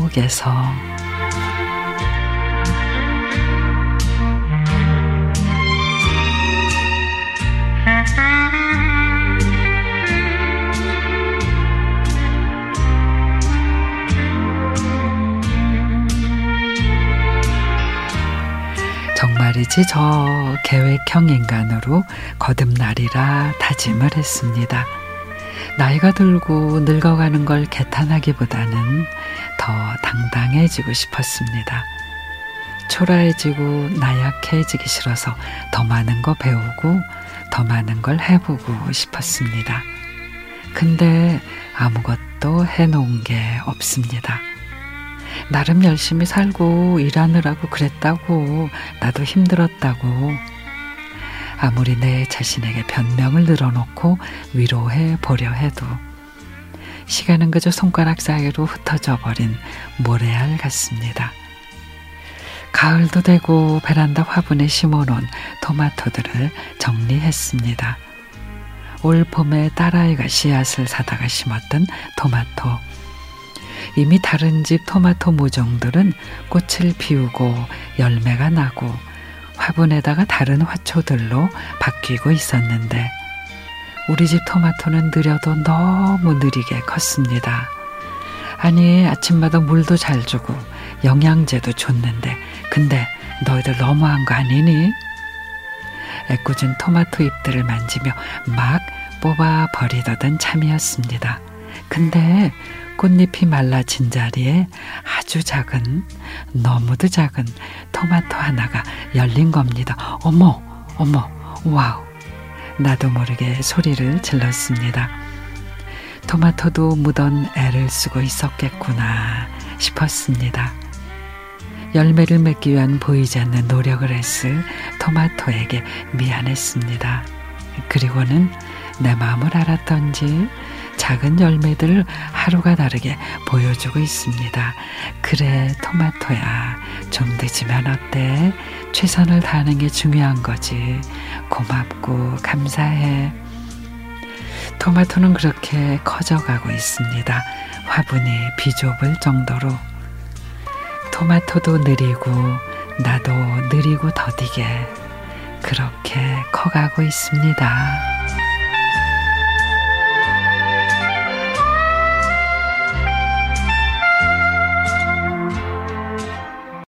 하나님께서 정말이지 저 계획형 인간으로 거듭나리라 다짐을 했습니다. 나이가 들고 늙어가는 걸 개탄하기보다는 더 당당해지고 싶었습니다. 초라해지고 나약해지기 싫어서 더 많은 거 배우고 더 많은 걸 해보고 싶었습니다. 근데 아무것도 해놓은 게 없습니다. 나름 열심히 살고 일하느라고 그랬다고 나도 힘들었다고 아무리 내 자신에게 변명을 늘어놓고 위로해 보려 해도 시간은 그저 손가락 사이로 흩어져 버린 모래알 같습니다. 가을도 되고 베란다 화분에 심어놓은 토마토들을 정리했습니다. 올 봄에 딸아이가 씨앗을 사다가 심었던 토마토. 이미 다른 집 토마토 모종들은 꽃을 피우고 열매가 나고 화분에다가 다른 화초들로 바뀌고 있었는데 우리 집 토마토는 느려도 너무 느리게 컸습니다. 아니 아침마다 물도 잘 주고 영양제도 줬는데 근데 너희들 너무한 거 아니니? 애꿎은 토마토 잎들을 만지며 막 뽑아 버리더던 참이었습니다. 근데 꽃잎이 말라진 자리에 아주 작은, 너무도 작은 토마토 하나가 열린 겁니다. 어머, 어머, 와우. 나도 모르게 소리를 질렀습니다. 토마토도 무던 애를 쓰고 있었겠구나 싶었습니다. 열매를 맺기 위한 보이지 않는 노력을 했을 토마토에게 미안했습니다. 그리고는 내 마음을 알았던지 작은 열매들을 하루가 다르게 보여주고 있습니다. 그래, 토마토야. 좀 늦으면 어때? 최선을 다하는 게 중요한 거지. 고맙고 감사해. 토마토는 그렇게 커져가고 있습니다. 화분이 비좁을 정도로. 토마토도 느리고 나도 느리고 더디게 그렇게 커가고 있습니다.